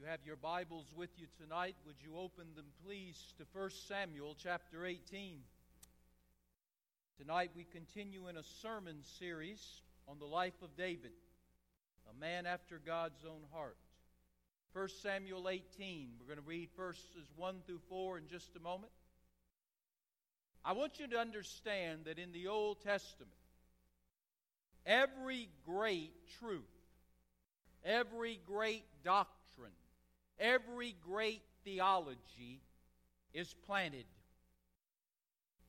you have your Bibles with you tonight, would you open them, please, to 1 Samuel chapter 18? Tonight we continue in a sermon series on the life of David, a man after God's own heart. 1 Samuel 18, we're going to read verses 1 through 4 in just a moment. I want you to understand that in the Old Testament, every great truth, every great doctrine, Every great theology is planted,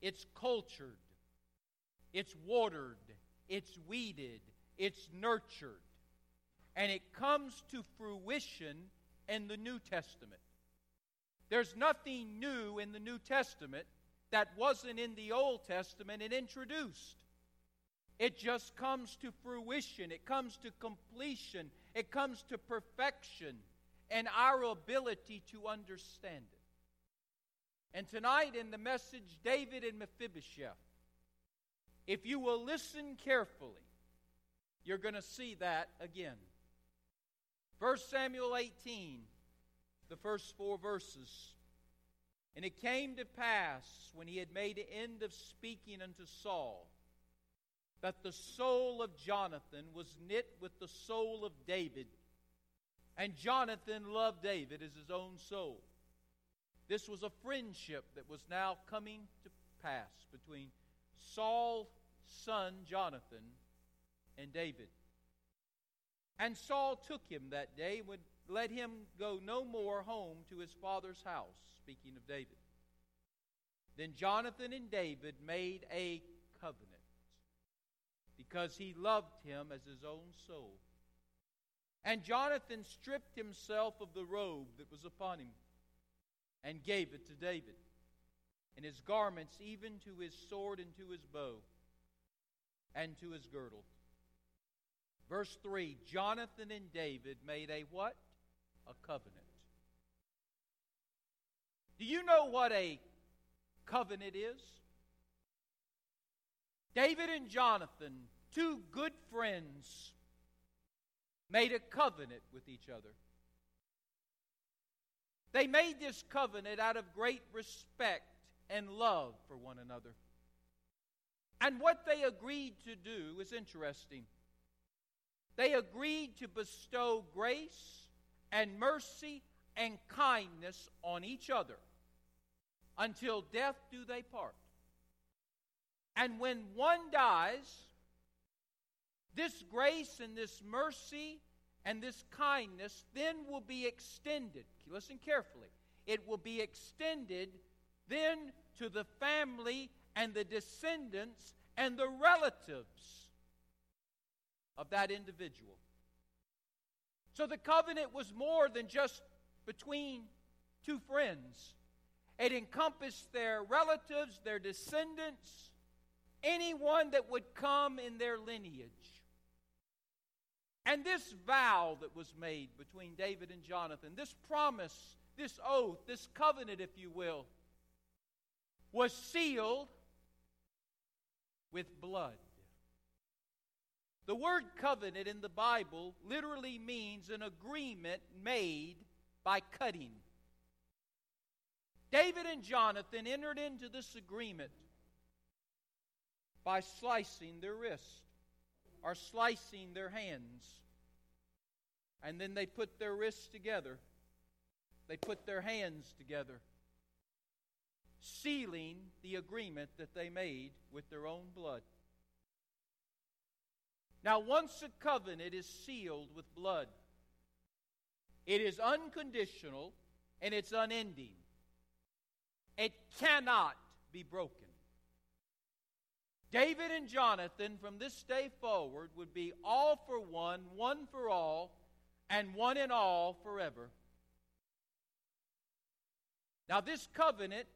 it's cultured, it's watered, it's weeded, it's nurtured, and it comes to fruition in the New Testament. There's nothing new in the New Testament that wasn't in the Old Testament and introduced. It just comes to fruition, it comes to completion, it comes to perfection and our ability to understand it. And tonight in the message, David and Mephibosheth, if you will listen carefully, you're going to see that again. 1 Samuel 18, the first four verses. And it came to pass when he had made end of speaking unto Saul that the soul of Jonathan was knit with the soul of David and Jonathan loved David as his own soul. This was a friendship that was now coming to pass between Saul's son Jonathan and David. And Saul took him that day, and would let him go no more home to his father's house, speaking of David. Then Jonathan and David made a covenant because he loved him as his own soul. And Jonathan stripped himself of the robe that was upon him and gave it to David, and his garments, even to his sword and to his bow and to his girdle. Verse 3 Jonathan and David made a what? A covenant. Do you know what a covenant is? David and Jonathan, two good friends, made a covenant with each other. They made this covenant out of great respect and love for one another. And what they agreed to do is interesting. They agreed to bestow grace and mercy and kindness on each other until death do they part. And when one dies, this grace and this mercy and this kindness then will be extended. Listen carefully. It will be extended then to the family and the descendants and the relatives of that individual. So the covenant was more than just between two friends, it encompassed their relatives, their descendants, anyone that would come in their lineage. And this vow that was made between David and Jonathan, this promise, this oath, this covenant, if you will, was sealed with blood. The word covenant in the Bible literally means an agreement made by cutting. David and Jonathan entered into this agreement by slicing their wrists are slicing their hands. And then they put their wrists together, they put their hands together, sealing the agreement that they made with their own blood. Now, once a covenant is sealed with blood, it is unconditional and it's unending. It cannot be broken. David and Jonathan from this day forward would be all for one, one for all, and one in all forever. Now, this covenant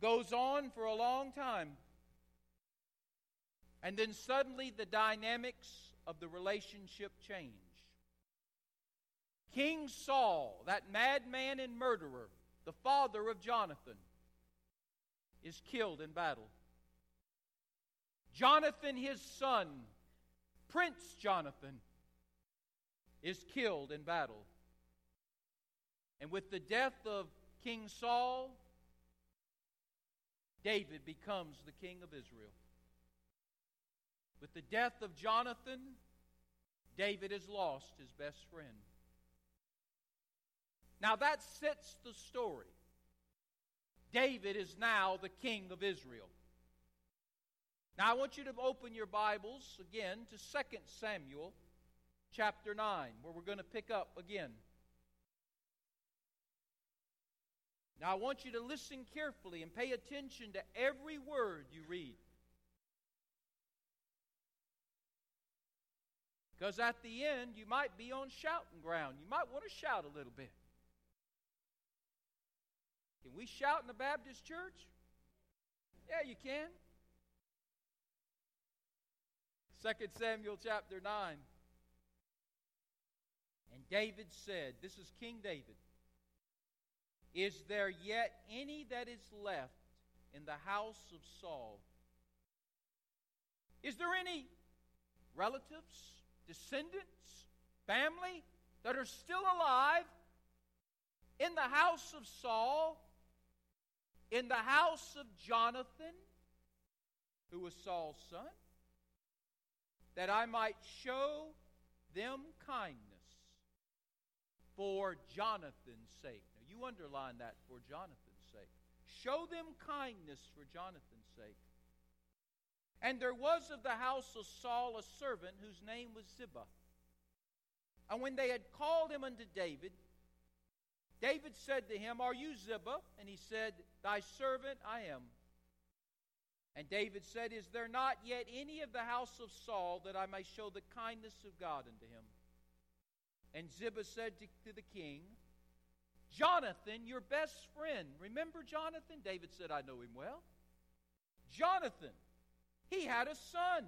goes on for a long time. And then suddenly the dynamics of the relationship change. King Saul, that madman and murderer, the father of Jonathan, is killed in battle. Jonathan, his son, Prince Jonathan, is killed in battle. And with the death of King Saul, David becomes the king of Israel. With the death of Jonathan, David has lost his best friend. Now that sets the story. David is now the king of Israel. Now I want you to open your Bibles again to 2 Samuel chapter 9, where we're going to pick up again. Now I want you to listen carefully and pay attention to every word you read. Because at the end, you might be on shouting ground. You might want to shout a little bit. Can we shout in the Baptist church? Yeah, you can. 2 Samuel chapter 9. And David said, This is King David. Is there yet any that is left in the house of Saul? Is there any relatives, descendants, family that are still alive in the house of Saul, in the house of Jonathan, who was Saul's son, that I might show them kindness for Jonathan's sake. Now, you underline that for Jonathan's sake. Show them kindness for Jonathan's sake. And there was of the house of Saul a servant whose name was Ziba. And when they had called him unto David, David said to him, Are you Ziba? And he said, Thy servant I am. And David said, Is there not yet any of the house of Saul that I may show the kindness of God unto him? And Ziba said to, to the king, Jonathan, your best friend. Remember Jonathan? David said, I know him well. Jonathan, he had a son.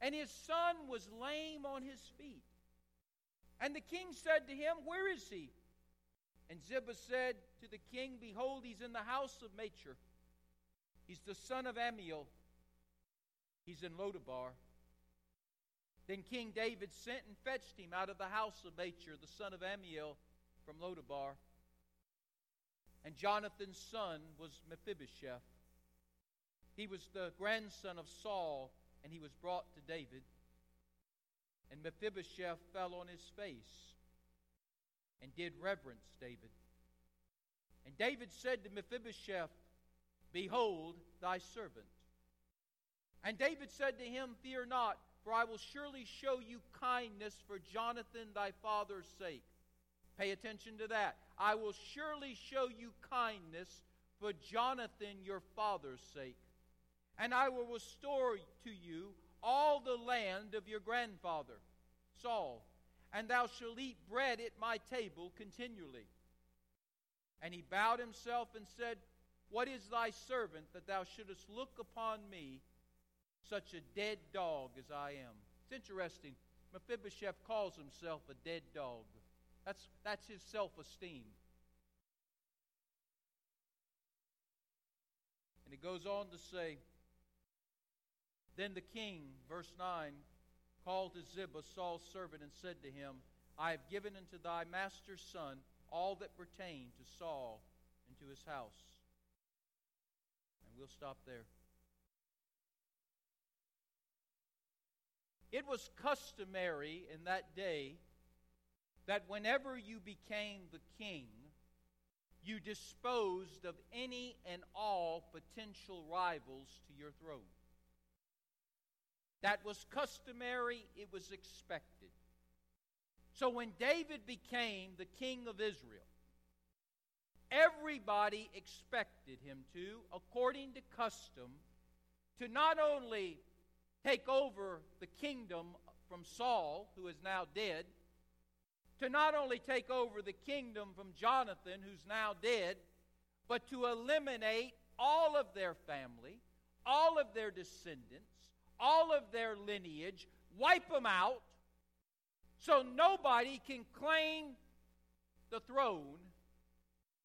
And his son was lame on his feet. And the king said to him, Where is he? And Ziba said to the king, Behold, he's in the house of Machir. He's the son of Ammiel. He's in Lodabar. Then King David sent and fetched him out of the house of Machir, the son of Ammiel, from Lodabar. And Jonathan's son was Mephibosheth. He was the grandson of Saul, and he was brought to David. And Mephibosheth fell on his face and did reverence David. And David said to Mephibosheth, Behold thy servant. And David said to him, Fear not, for I will surely show you kindness for Jonathan thy father's sake. Pay attention to that. I will surely show you kindness for Jonathan your father's sake. And I will restore to you all the land of your grandfather, Saul, and thou shalt eat bread at my table continually. And he bowed himself and said, What is thy servant that thou shouldest look upon me, such a dead dog as I am? It's interesting. Mephibosheth calls himself a dead dog. That's, that's his self esteem. And he goes on to say, Then the king, verse 9, called to Ziba, Saul's servant, and said to him, I have given unto thy master's son all that pertained to Saul and to his house. We'll stop there. It was customary in that day that whenever you became the king, you disposed of any and all potential rivals to your throne. That was customary, it was expected. So when David became the king of Israel, everybody expected him to, according to custom, to not only take over the kingdom from Saul, who is now dead, to not only take over the kingdom from Jonathan, who's now dead, but to eliminate all of their family, all of their descendants, all of their lineage, wipe them out, so nobody can claim the throne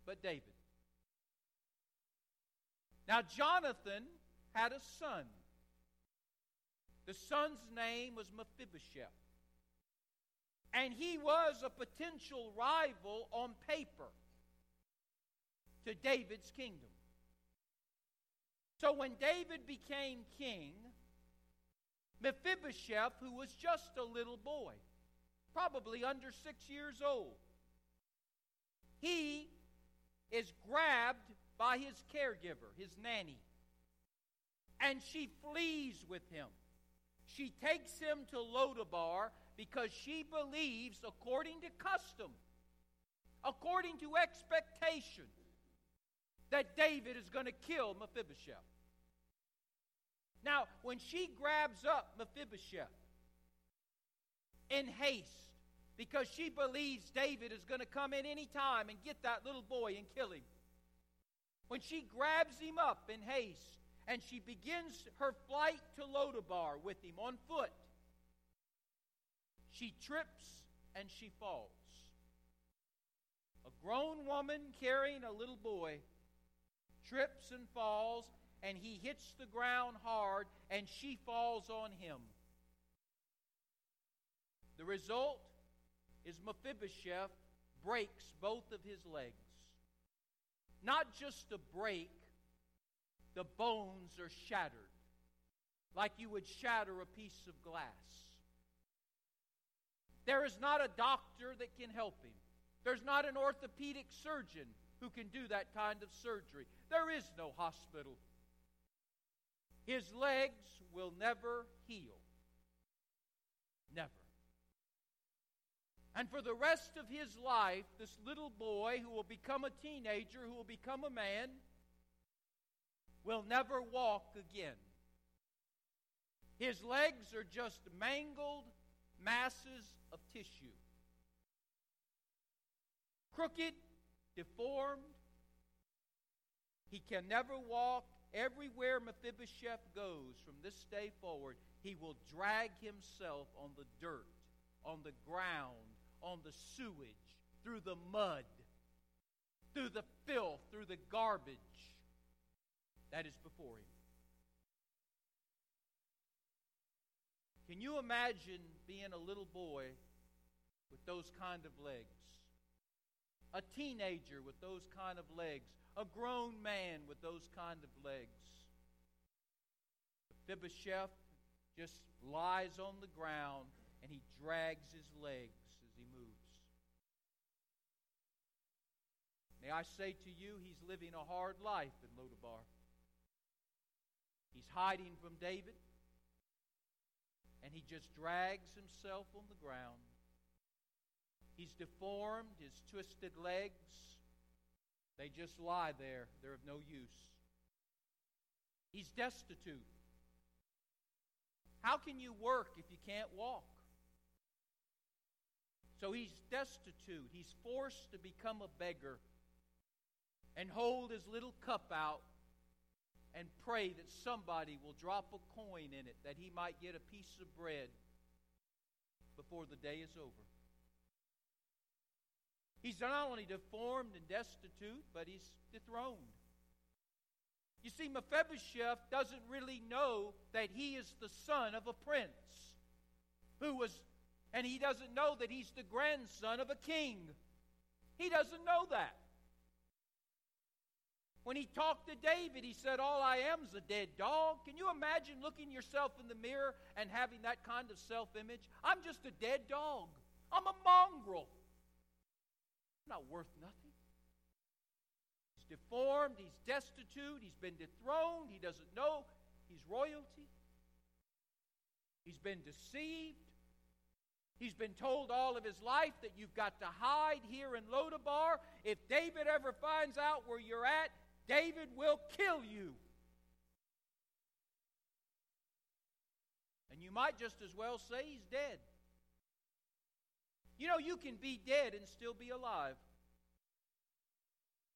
but David. Now, Jonathan had a son. The son's name was Mephibosheth. And he was a potential rival on paper to David's kingdom. So when David became king, Mephibosheth, who was just a little boy, probably under six years old, he is grabbed by his caregiver, his nanny, and she flees with him. She takes him to Lodabar because she believes, according to custom, according to expectation, that David is going to kill Mephibosheth. Now, when she grabs up Mephibosheth in haste, because she believes David is going to come in any time and get that little boy and kill him, when she grabs him up in haste and she begins her flight to Lodabar with him on foot, she trips and she falls. A grown woman carrying a little boy trips and falls, and he hits the ground hard, and she falls on him. The result is Mephibosheth breaks both of his legs. Not just a break, the bones are shattered, like you would shatter a piece of glass. There is not a doctor that can help him. There's not an orthopedic surgeon who can do that kind of surgery. There is no hospital. His legs will never heal. Never. And for the rest of his life, this little boy who will become a teenager, who will become a man, will never walk again. His legs are just mangled masses of tissue. Crooked, deformed. He can never walk. Everywhere Mephibosheth goes from this day forward, he will drag himself on the dirt, on the ground, on the sewage, through the mud, through the filth, through the garbage that is before him. Can you imagine being a little boy with those kind of legs? A teenager with those kind of legs? A grown man with those kind of legs? Mephibosheth just lies on the ground and he drags his legs as he moves. May I say to you, he's living a hard life in Lodabar. He's hiding from David, and he just drags himself on the ground. He's deformed, his twisted legs, they just lie there. They're of no use. He's destitute. How can you work if you can't walk? So he's destitute. He's forced to become a beggar and hold his little cup out and pray that somebody will drop a coin in it that he might get a piece of bread before the day is over. He's not only deformed and destitute, but he's dethroned. You see, Mephibosheth doesn't really know that he is the son of a prince who was, and he doesn't know that he's the grandson of a king. He doesn't know that. When he talked to David, he said, All I am is a dead dog. Can you imagine looking yourself in the mirror and having that kind of self image? I'm just a dead dog. I'm a mongrel. I'm not worth nothing. He's deformed. He's destitute. He's been dethroned. He doesn't know he's royalty. He's been deceived. He's been told all of his life that you've got to hide here in Lodabar. If David ever finds out where you're at, David will kill you. And you might just as well say he's dead. You know, you can be dead and still be alive.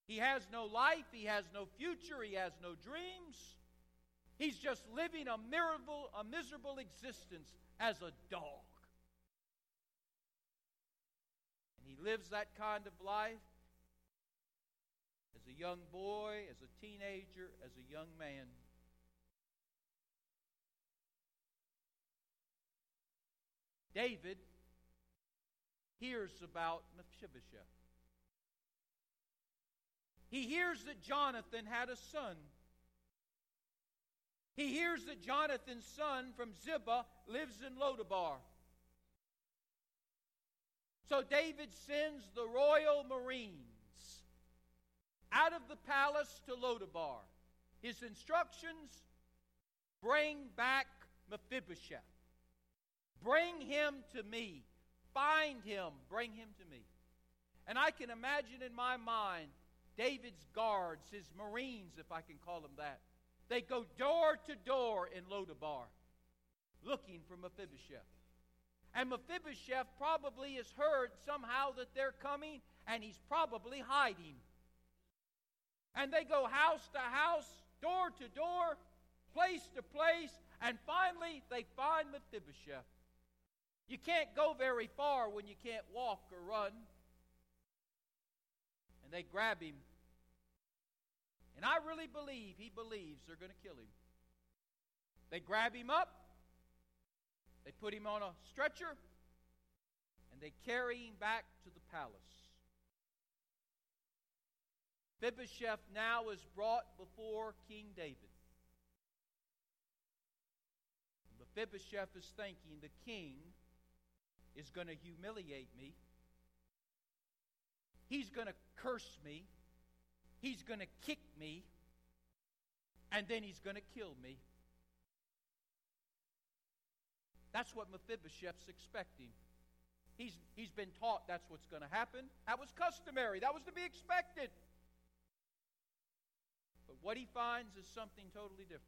He has no life, he has no future, he has no dreams. He's just living a miserable, a miserable existence as a dog. And he lives that kind of life as a young boy, as a teenager, as a young man. David hears about Mephibosheth. He hears that Jonathan had a son. He hears that Jonathan's son from Ziba lives in Lodabar. So David sends the royal marines out of the palace to Lodabar. His instructions bring back Mephibosheth. Bring him to me. Find him. Bring him to me. And I can imagine in my mind David's guards, his marines, if I can call them that. They go door to door in Lodabar looking for Mephibosheth. And Mephibosheth probably has heard somehow that they're coming, and he's probably hiding. And they go house to house, door to door, place to place, and finally they find Mephibosheth. You can't go very far when you can't walk or run. And they grab him. And I really believe he believes they're going to kill him. They grab him up, they put him on a stretcher, and they carry him back to the palace. Mephibosheth now is brought before King David. Mephibosheth is thinking the king is going to humiliate me. He's going to curse me. He's going to kick me. And then he's going to kill me. That's what Mephibosheth's expecting. He's, he's been taught that's what's going to happen. That was customary, that was to be expected. What he finds is something totally different.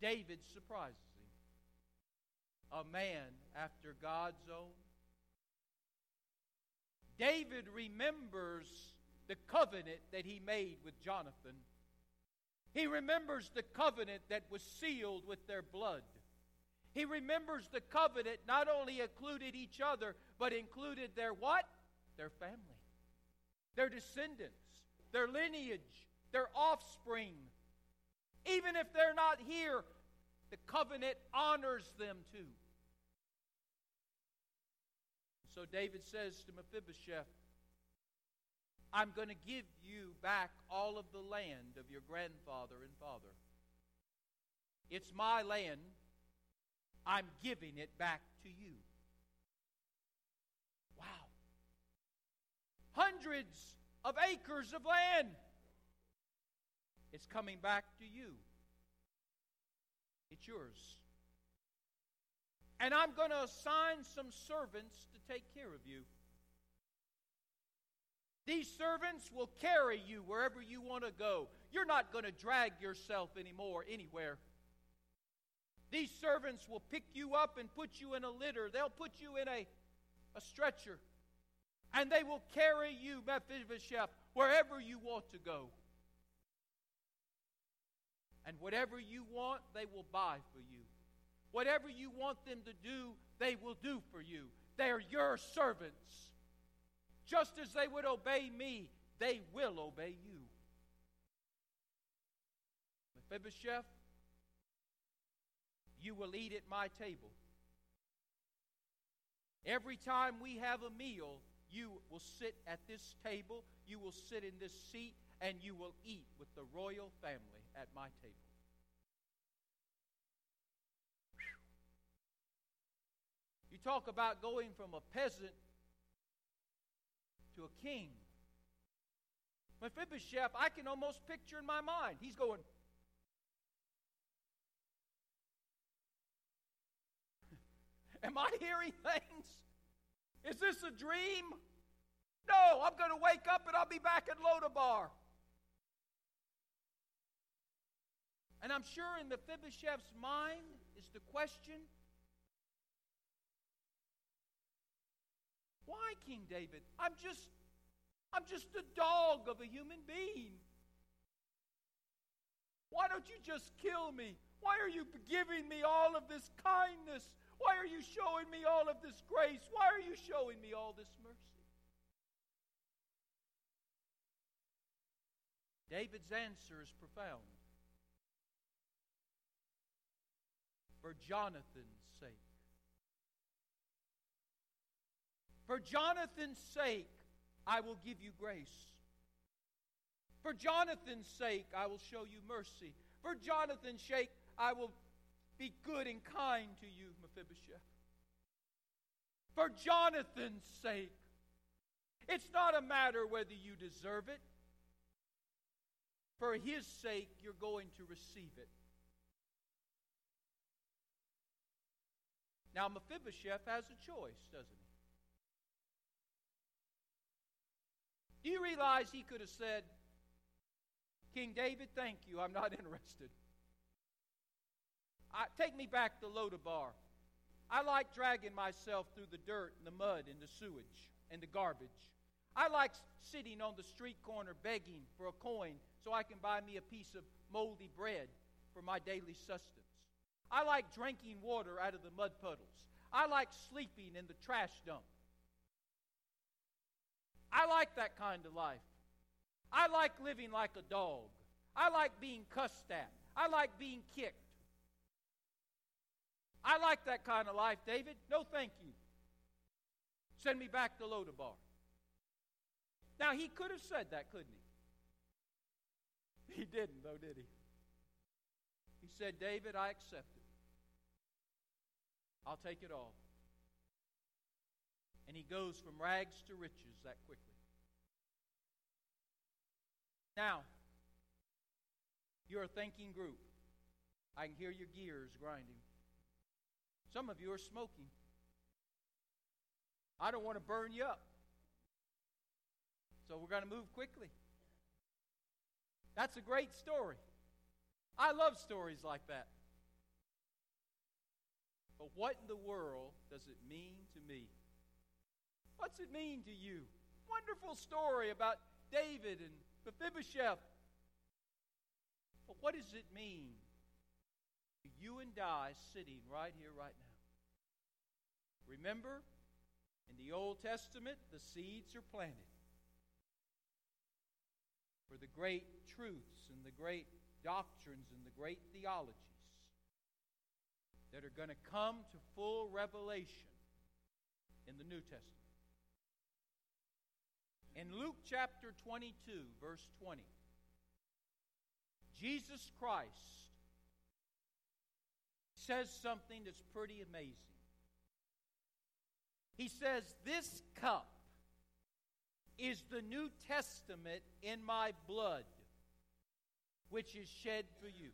David surprises him. A man after God's own. David remembers the covenant that he made with Jonathan. He remembers the covenant that was sealed with their blood. He remembers the covenant not only included each other, but included their what? Their family, their descendants, their lineage, their offspring. Even if they're not here, the covenant honors them too. So David says to Mephibosheth, I'm going to give you back all of the land of your grandfather and father. It's my land. I'm giving it back to you. Wow. Hundreds of acres of land. It's coming back to you. It's yours. And I'm going to assign some servants to take care of you. These servants will carry you wherever you want to go. You're not going to drag yourself anymore anywhere. These servants will pick you up and put you in a litter. They'll put you in a, a stretcher. And they will carry you, Mephibosheth, wherever you want to go. And whatever you want, they will buy for you. Whatever you want them to do, they will do for you. They are your servants. Just as they would obey me, they will obey you. Mephibosheth, you will eat at my table. Every time we have a meal, you will sit at this table, you will sit in this seat, and you will eat with the royal family at my table. You talk about going from a peasant to a king. Mephibosheth, I can almost picture in my mind. He's going, Am I hearing things? Is this a dream? No, I'm going to wake up and I'll be back at Lodabar. And I'm sure in Mephibosheth's mind is the question Why, King David? I'm just I'm just a dog of a human being. Why don't you just kill me? Why are you giving me all of this kindness? Why are you showing me all of this grace? Why are you showing me all this mercy? David's answer is profound. For Jonathan's sake. For Jonathan's sake, I will give you grace. For Jonathan's sake, I will show you mercy. For Jonathan's sake, I will be good and kind to you, Mephibosheth. For Jonathan's sake. It's not a matter whether you deserve it. For his sake, you're going to receive it. Now, Mephibosheth has a choice, doesn't he? Do you realize he could have said, King David, thank you, I'm not interested. I, take me back to Lodabar. I like dragging myself through the dirt and the mud and the sewage and the garbage. I like sitting on the street corner begging for a coin so I can buy me a piece of moldy bread for my daily sustenance. I like drinking water out of the mud puddles. I like sleeping in the trash dump. I like that kind of life. I like living like a dog. I like being cussed at. I like being kicked. I like that kind of life, David. No, thank you. Send me back to Lodabar. Now, he could have said that, couldn't he? He didn't, though, did he? He said, David, I accept it. I'll take it all. And he goes from rags to riches that quickly. Now, you're a thinking group. I can hear your gears grinding. Some of you are smoking. I don't want to burn you up. So we're going to move quickly. That's a great story. I love stories like that. But what in the world does it mean to me? What's it mean to you? Wonderful story about David and Mephibosheth. But what does it mean you and I sitting right here, right now? Remember, in the Old Testament, the seeds are planted for the great truths and the great doctrines and the great theologies that are going to come to full revelation in the New Testament. In Luke chapter 22, verse 20, Jesus Christ says something that's pretty amazing. He says, This cup is the New Testament in my blood, which is shed for you.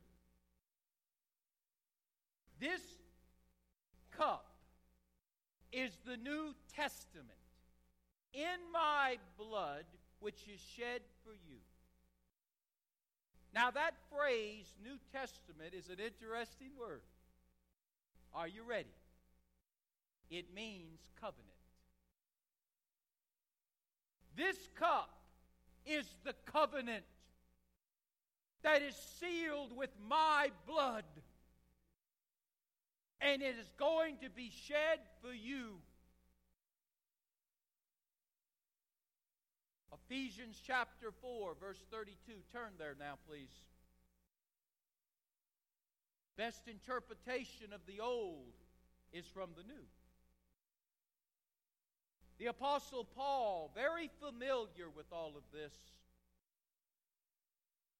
This cup is the New Testament in my blood, which is shed for you. Now, that phrase, New Testament, is an interesting word. Are you ready? It means covenant. This cup is the covenant that is sealed with my blood. And it is going to be shed for you. Ephesians chapter 4, verse 32. Turn there now, please. Best interpretation of the old is from the new. The Apostle Paul, very familiar with all of this,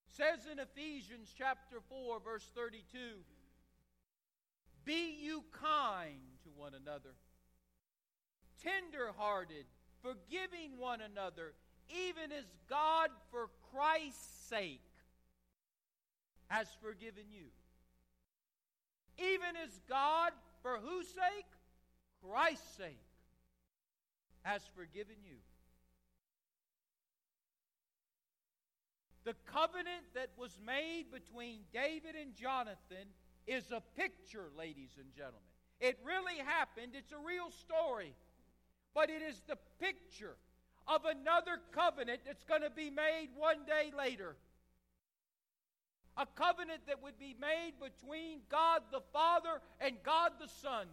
says in Ephesians chapter 4, verse 32 Be you kind to one another, tender hearted, forgiving one another, even as God, for Christ's sake, has forgiven you. Even as God, for whose sake? Christ's sake has forgiven you. The covenant that was made between David and Jonathan is a picture, ladies and gentlemen. It really happened, it's a real story. But it is the picture of another covenant that's going to be made one day later. A covenant that would be made between God the Father and God the Son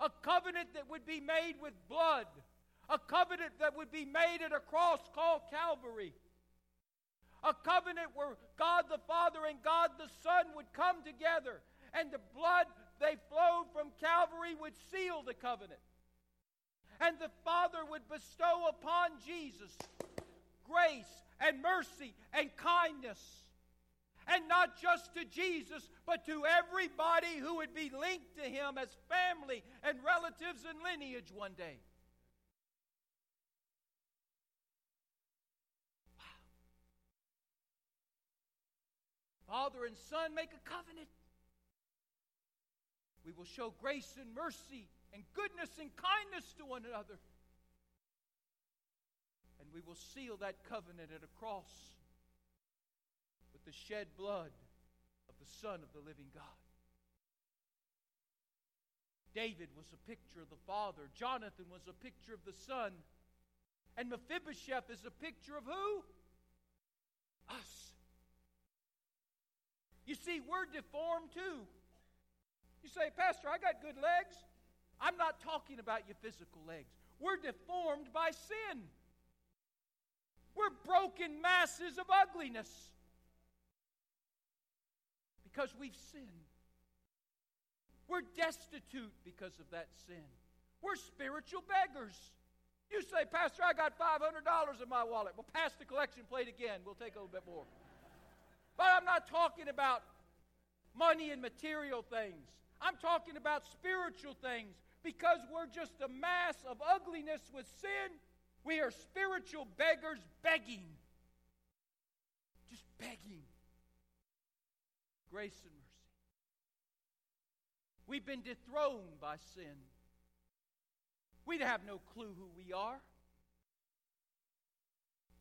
a covenant that would be made with blood, a covenant that would be made at a cross called Calvary, a covenant where God the Father and God the Son would come together, and the blood they flowed from Calvary would seal the covenant. and the Father would bestow upon Jesus grace and mercy and kindness. And not just to Jesus, but to everybody who would be linked to him as family and relatives and lineage one day. Wow. Father and Son make a covenant. We will show grace and mercy and goodness and kindness to one another. And we will seal that covenant at a cross the shed blood of the Son of the living God. David was a picture of the Father. Jonathan was a picture of the Son. And Mephibosheth is a picture of who? Us. You see, we're deformed too. You say, Pastor, I got good legs. I'm not talking about your physical legs. We're deformed by sin. We're broken masses of ugliness because we've sinned. We're destitute because of that sin. We're spiritual beggars. You say, Pastor, I got $500 in my wallet. Well, pass the collection plate again. We'll take a little bit more. But I'm not talking about money and material things. I'm talking about spiritual things because we're just a mass of ugliness with sin. We are spiritual beggars begging. Just begging. Grace and mercy. We've been dethroned by sin. We have no clue who we are.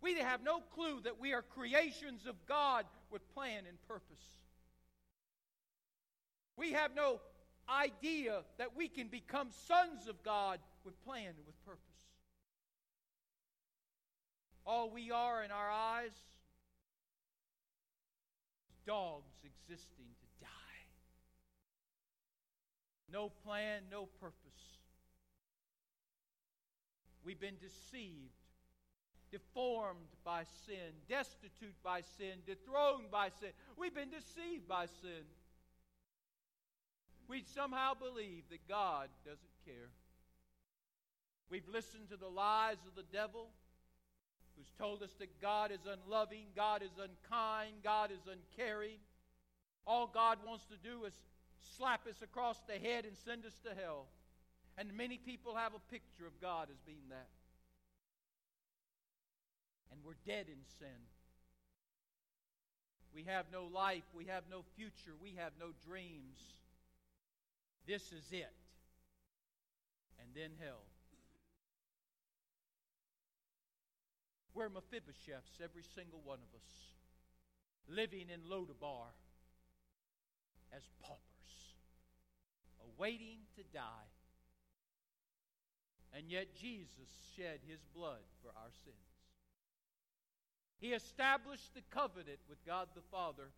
We have no clue that we are creations of God with plan and purpose. We have no idea that we can become sons of God with plan and with purpose. All we are in our eyes dogs existing to die. No plan, no purpose. We've been deceived deformed by sin, destitute by sin, dethroned by sin. We've been deceived by sin. We somehow believe that God doesn't care. We've listened to the lies of the devil who's told us that God is unloving, God is unkind, God is uncaring. All God wants to do is slap us across the head and send us to hell. And many people have a picture of God as being that and we're dead in sin. We have no life, we have no future, we have no dreams. This is it. And then hell. We're Mephibosheths, every single one of us, living in Lodabar as paupers, awaiting to die. And yet Jesus shed his blood for our sins. He established the covenant with God the Father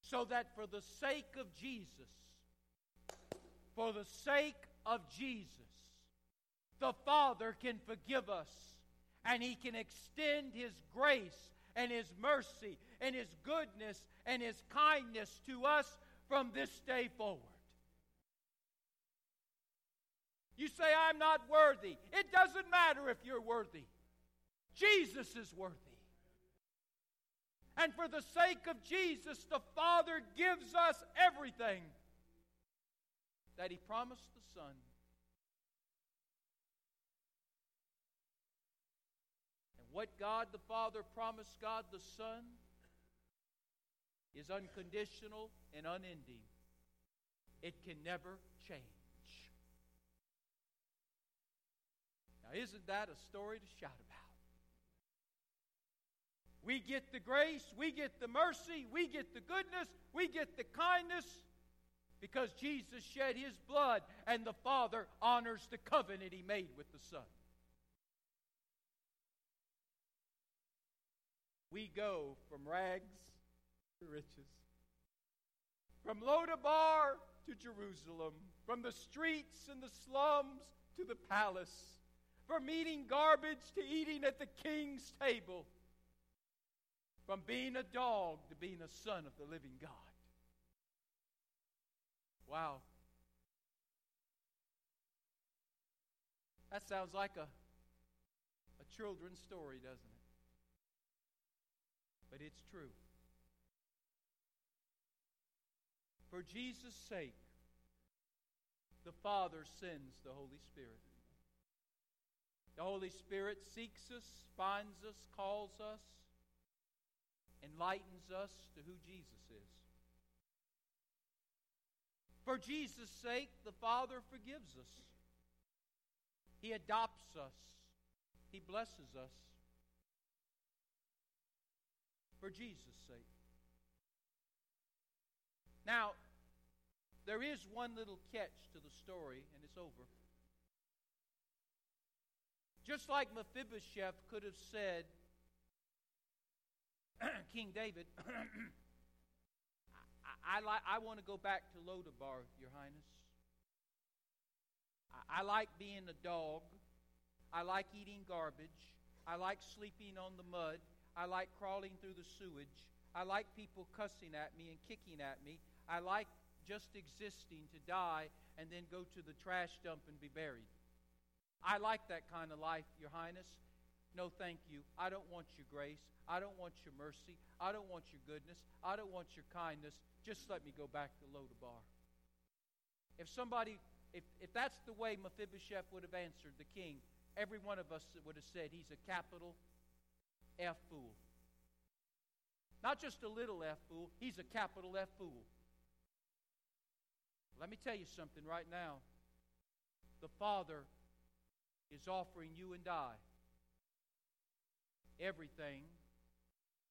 so that for the sake of Jesus, for the sake of Jesus, the Father can forgive us and He can extend His grace and His mercy and His goodness and His kindness to us from this day forward. You say, I'm not worthy. It doesn't matter if you're worthy, Jesus is worthy. And for the sake of Jesus, the Father gives us everything that He promised the Son. What God the Father promised God the Son is unconditional and unending. It can never change. Now, isn't that a story to shout about? We get the grace, we get the mercy, we get the goodness, we get the kindness because Jesus shed his blood and the Father honors the covenant he made with the Son. We go from rags to riches, from Lodabar to Jerusalem, from the streets and the slums to the palace, from eating garbage to eating at the king's table from being a dog to being a son of the living God. Wow. That sounds like a, a children's story, doesn't it? But it's true. For Jesus' sake, the Father sends the Holy Spirit. The Holy Spirit seeks us, finds us, calls us, enlightens us to who Jesus is. For Jesus' sake, the Father forgives us. He adopts us. He blesses us. For Jesus' sake. Now, there is one little catch to the story, and it's over. Just like Mephibosheth could have said, King David, I, I, I want to go back to Lodabar, Your Highness. I, I like being a dog. I like eating garbage. I like sleeping on the mud. I like crawling through the sewage. I like people cussing at me and kicking at me. I like just existing to die and then go to the trash dump and be buried. I like that kind of life, Your Highness. No, thank you. I don't want your grace. I don't want your mercy. I don't want your goodness. I don't want your kindness. Just let me go back to Lodabar. If somebody, if, if that's the way Mephibosheth would have answered the king, every one of us would have said he's a capital F fool. Not just a little F fool, he's a capital F fool. Let me tell you something right now. The Father is offering you and I everything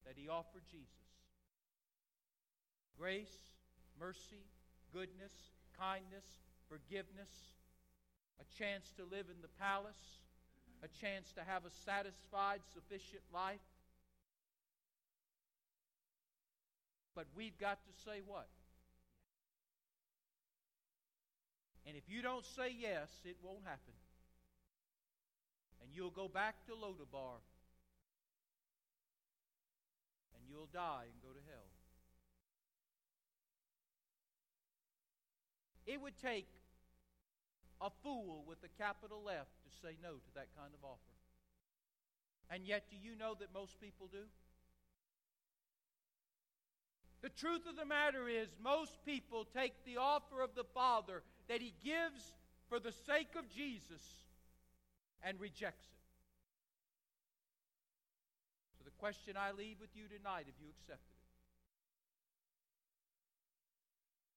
that He offered Jesus grace, mercy, goodness, kindness, forgiveness, a chance to live in the palace, a chance to have a satisfied, sufficient life. But we've got to say what? And if you don't say yes, it won't happen. And you'll go back to Lodabar. And you'll die and go to hell. It would take a fool with a capital F to say no to that kind of offer. And yet, do you know that most people do? The truth of the matter is, most people take the offer of the Father that He gives for the sake of Jesus and rejects it. So, the question I leave with you tonight have you accepted it?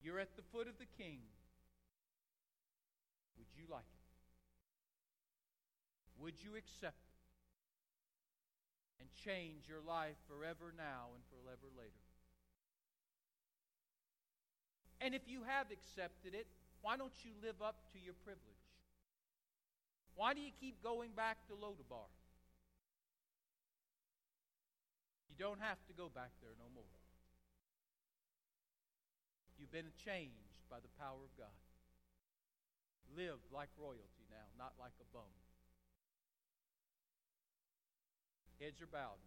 You're at the foot of the King. Would you like it? Would you accept it? And change your life forever now and forever later? And if you have accepted it, why don't you live up to your privilege? Why do you keep going back to Lodabar? You don't have to go back there no more. You've been changed by the power of God. Live like royalty now, not like a bum. Heads are bowed